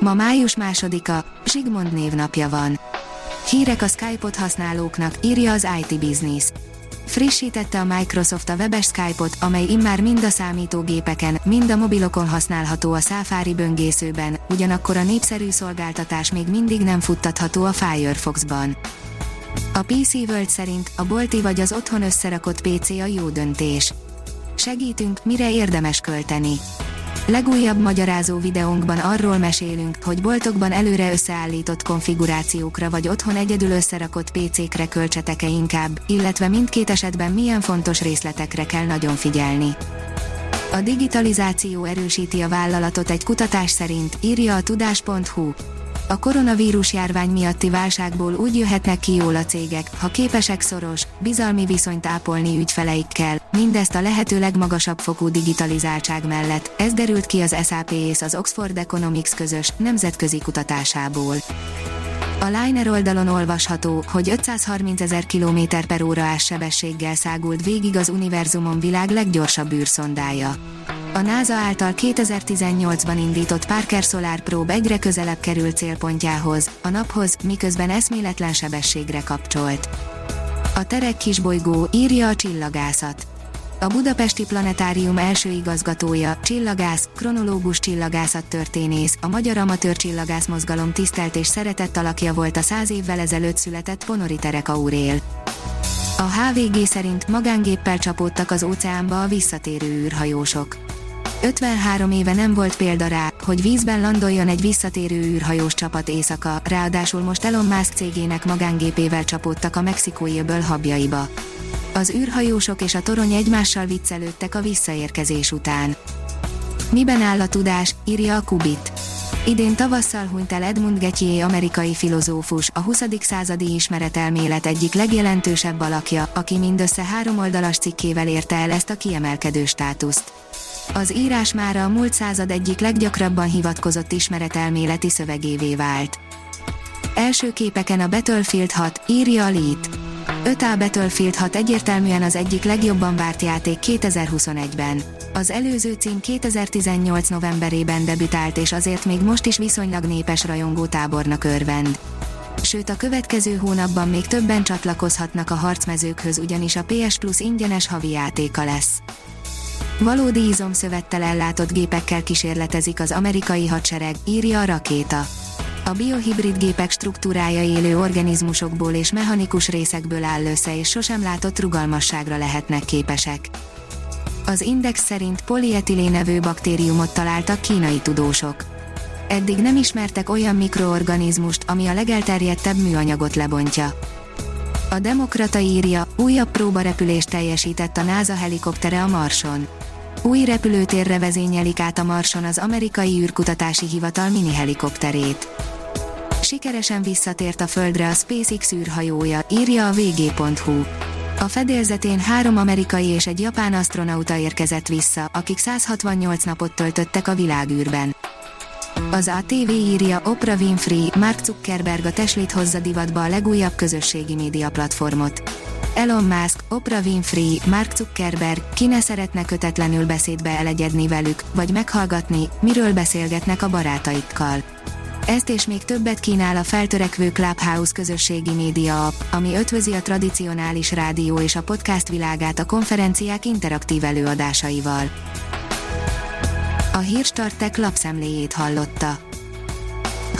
Ma május másodika, Zsigmond névnapja van. Hírek a Skype-ot használóknak, írja az IT Business. Frissítette a Microsoft a webes Skype-ot, amely immár mind a számítógépeken, mind a mobilokon használható a Safari böngészőben, ugyanakkor a népszerű szolgáltatás még mindig nem futtatható a Firefox-ban. A PC World szerint a bolti vagy az otthon összerakott PC a jó döntés. Segítünk, mire érdemes költeni. Legújabb magyarázó videónkban arról mesélünk, hogy boltokban előre összeállított konfigurációkra vagy otthon egyedül összerakott PC-kre költsetek-e inkább, illetve mindkét esetben milyen fontos részletekre kell nagyon figyelni. A digitalizáció erősíti a vállalatot egy kutatás szerint, írja a tudás.hu. A koronavírus járvány miatti válságból úgy jöhetnek ki jól a cégek, ha képesek szoros, bizalmi viszonyt ápolni ügyfeleikkel, mindezt a lehető legmagasabb fokú digitalizáltság mellett, ez derült ki az SAP és az Oxford Economics közös, nemzetközi kutatásából. A Liner oldalon olvasható, hogy 530 ezer km per óra sebességgel szágult végig az univerzumon világ leggyorsabb űrszondája. A NASA által 2018-ban indított Parker Solar Probe egyre közelebb kerül célpontjához, a naphoz, miközben eszméletlen sebességre kapcsolt. A terek kisbolygó, írja a csillagászat. A Budapesti Planetárium első igazgatója, csillagász, kronológus csillagászat történész, a Magyar Amatőr Csillagász Mozgalom tisztelt és szeretett alakja volt a száz évvel ezelőtt született Ponori Terek Aurél. A HVG szerint magángéppel csapódtak az óceánba a visszatérő űrhajósok. 53 éve nem volt példa rá, hogy vízben landoljon egy visszatérő űrhajós csapat éjszaka, ráadásul most Elon Musk cégének magángépével csapódtak a mexikói öböl habjaiba. Az űrhajósok és a torony egymással viccelődtek a visszaérkezés után. Miben áll a tudás, írja a Kubit. Idén tavasszal hunyt el Edmund Gettier amerikai filozófus, a 20. századi ismeretelmélet egyik legjelentősebb alakja, aki mindössze három oldalas cikkével érte el ezt a kiemelkedő státuszt. Az írás már a múlt század egyik leggyakrabban hivatkozott ismeretelméleti szövegévé vált. Első képeken a Battlefield 6, írja a Lead. 5A Battlefield 6 egyértelműen az egyik legjobban várt játék 2021-ben. Az előző cím 2018 novemberében debütált és azért még most is viszonylag népes rajongó tábornak örvend. Sőt a következő hónapban még többen csatlakozhatnak a harcmezőkhöz ugyanis a PS Plus ingyenes havi játéka lesz. Valódi izomszövettel ellátott gépekkel kísérletezik az amerikai hadsereg, írja a rakéta. A biohibrid gépek struktúrája élő organizmusokból és mechanikus részekből áll össze és sosem látott rugalmasságra lehetnek képesek. Az Index szerint polietilé nevű baktériumot találtak kínai tudósok. Eddig nem ismertek olyan mikroorganizmust, ami a legelterjedtebb műanyagot lebontja. A Demokrata írja, újabb próbarepülést teljesített a NASA helikoptere a Marson. Új repülőtérre vezényelik át a Marson az amerikai űrkutatási hivatal mini helikopterét. Sikeresen visszatért a Földre a SpaceX űrhajója, írja a vg.hu. A fedélzetén három amerikai és egy japán astronauta érkezett vissza, akik 168 napot töltöttek a világűrben. Az ATV írja Oprah Winfrey, Mark Zuckerberg a Teslit hozza divatba a legújabb közösségi média platformot. Elon Musk, Oprah Winfrey, Mark Zuckerberg, ki ne szeretne kötetlenül beszédbe elegyedni velük, vagy meghallgatni, miről beszélgetnek a barátaikkal. Ezt és még többet kínál a feltörekvő Clubhouse közösségi média app, ami ötvözi a tradicionális rádió és a podcast világát a konferenciák interaktív előadásaival. A Hírstartek lapszemléjét hallotta.